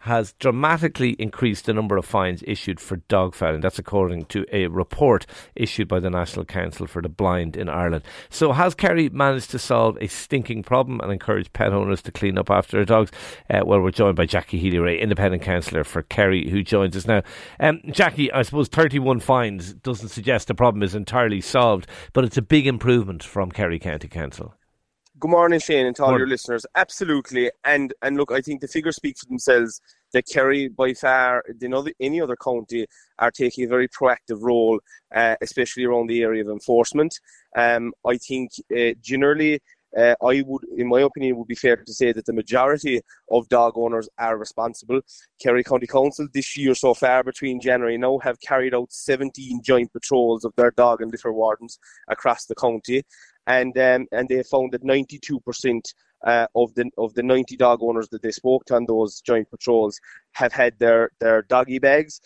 has dramatically increased the number of fines issued for dog fouling. That's according to a report issued by the National Council for the Blind in Ireland. So, has Kerry managed to solve a stinking problem and encourage pet owners to clean up after their dogs? Uh, well, we're joined by Jackie Healy-Rae, independent councillor for Kerry, who joins us now. Um, Jackie, I suppose 31 fines doesn't suggest the problem is entirely solved, but it's a big improvement from Kerry County Council. Good morning, Shane, and to all your listeners. Absolutely, and and look, I think the figures speak for themselves. That Kerry, by far, than other, any other county, are taking a very proactive role, uh, especially around the area of enforcement. Um, I think uh, generally. Uh, I would, in my opinion, would be fair to say that the majority of dog owners are responsible. Kerry County Council this year so far, between January now, have carried out 17 joint patrols of their dog and litter wardens across the county and um, and they found that 92% uh, of the of the 90 dog owners that they spoke to on those joint patrols have had their their doggy bags.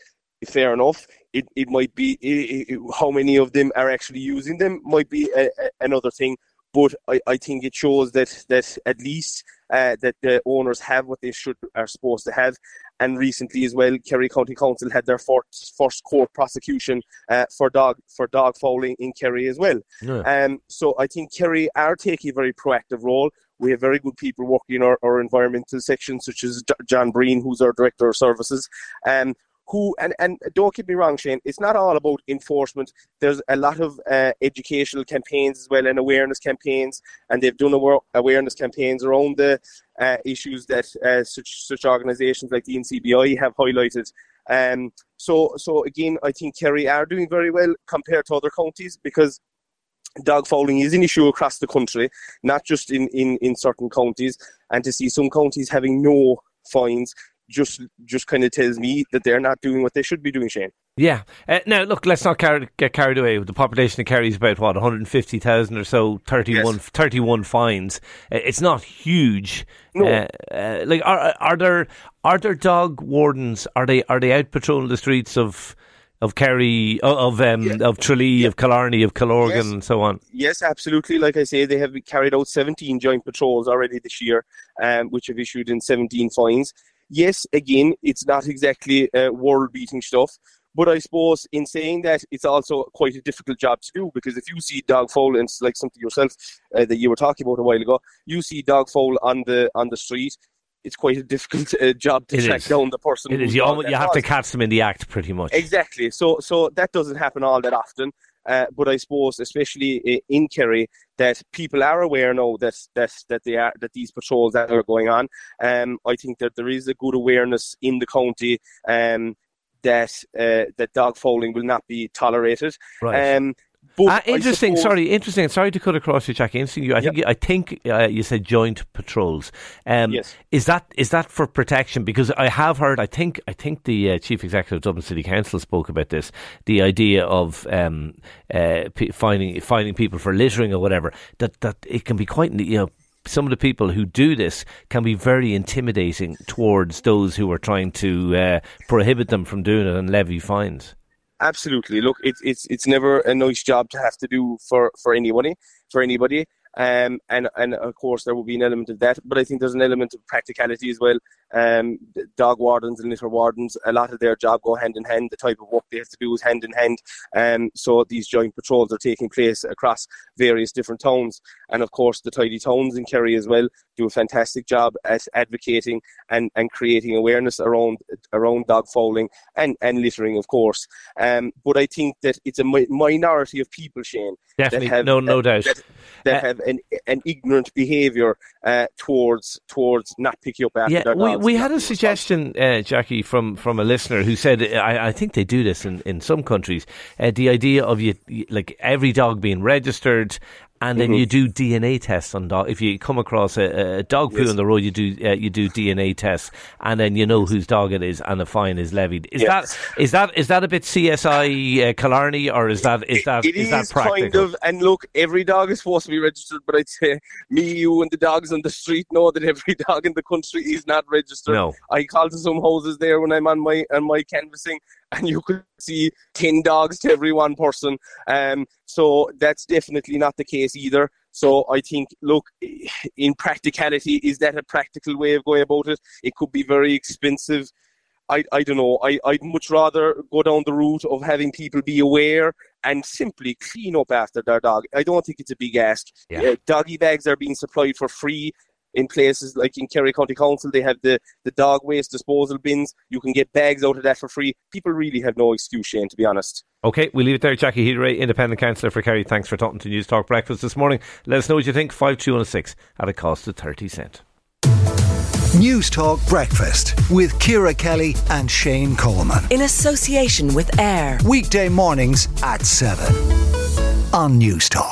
Fair enough. It it might be it, it, how many of them are actually using them might be a, a, another thing. But I, I think it shows that that at least uh, that the owners have what they should are supposed to have. And recently as well, Kerry County Council had their first, first court prosecution uh, for dog for dog fouling in Kerry as well. Yeah. Um, so I think Kerry are taking a very proactive role. We have very good people working in our, our environmental section, such as John Breen, who's our director of services. Um, who and, and don't get me wrong, Shane, it's not all about enforcement. There's a lot of uh, educational campaigns as well and awareness campaigns, and they've done awareness campaigns around the uh, issues that uh, such such organisations like the NCBI have highlighted. Um, so so again, I think Kerry are doing very well compared to other counties because dog fouling is an issue across the country, not just in, in, in certain counties. And to see some counties having no fines just just kind of tells me that they're not doing what they should be doing, Shane. Yeah. Uh, now, look, let's not car- get carried away. The population of Kerry is about, what, 150,000 or so, 31, yes. 31 fines. Uh, it's not huge. No. Uh, uh, like, are, are, there, are there dog wardens? Are they, are they out patrolling the streets of of Kerry, of um, yeah. of Tralee, yeah. of Killarney, of Killorglin, yes. and so on. Yes, absolutely. Like I say, they have carried out 17 joint patrols already this year, um, which have issued in 17 fines yes, again, it's not exactly uh, world beating stuff. But I suppose in saying that, it's also quite a difficult job to do because if you see dog fowl, and it's like something yourself uh, that you were talking about a while ago, you see dog fowl on the on the street, it's quite a difficult uh, job to it track is. down the person. It is. You, almost, you have to catch them in the act, pretty much. Exactly. So, so that doesn't happen all that often. Uh, but I suppose, especially in Kerry, that people are aware now that that that they are that these patrols that are going on. Um, I think that there is a good awareness in the county. Um, that uh, that dog fouling will not be tolerated. Right. Um, uh, interesting. Suppose, sorry, interesting. Sorry to cut across you, Jackie. Interesting. You, I yep. think. I think uh, you said joint patrols. Um, yes. Is that is that for protection? Because I have heard. I think. I think the uh, chief executive of Dublin City Council spoke about this. The idea of um, uh, p- finding finding people for littering or whatever. That that it can be quite. You know some of the people who do this can be very intimidating towards those who are trying to uh, prohibit them from doing it and levy fines. Absolutely. Look, it's it's it's never a nice job to have to do for for anybody for anybody. Um, and and of course there will be an element of that, but I think there's an element of practicality as well. Um, dog wardens and litter wardens, a lot of their job go hand in hand. The type of work they have to do is hand in hand. Um, so these joint patrols are taking place across various different towns, and of course the tidy towns in Kerry as well do a fantastic job at advocating and, and creating awareness around around dog fouling and, and littering, of course. Um, but I think that it's a mi- minority of people, Shane, definitely, have, no, no doubt, that, that uh, have an, an ignorant behaviour uh, towards towards not picking up after yeah, their dogs. We, we had a suggestion, uh, Jackie, from, from a listener who said, I, I think they do this in, in some countries, uh, the idea of you like every dog being registered and then mm-hmm. you do DNA tests on dog. If you come across a, a dog poo yes. on the road, you do uh, you do DNA tests, and then you know yes. whose dog it is, and a fine is levied. Is yes. that is that is that a bit CSI uh, Killarney, or is that is that it, is, is that practical? kind of. And look, every dog is supposed to be registered, but I'd say me, you, and the dogs on the street know that every dog in the country is not registered. No, I call to some houses there when I'm on my on my canvassing, and you could see 10 dogs to every one person. Um, so that's definitely not the case either. So I think, look, in practicality, is that a practical way of going about it? It could be very expensive. I, I don't know. I, I'd much rather go down the route of having people be aware and simply clean up after their dog. I don't think it's a big ask. Yeah. Uh, doggy bags are being supplied for free in places like in Kerry County Council. They have the, the dog waste disposal bins. You can get bags out of that for free. People really have no excuse, Shane, to be honest. Okay, we'll leave it there. Jackie Healy-Rae, Independent Councillor for Kerry. Thanks for talking to Newstalk Breakfast this morning. Let us know what you think. 5216 at a cost of 30 cent. News Talk Breakfast with Ciara Kelly and Shane Coleman. In association with AIR. Weekday mornings at 7 on Newstalk.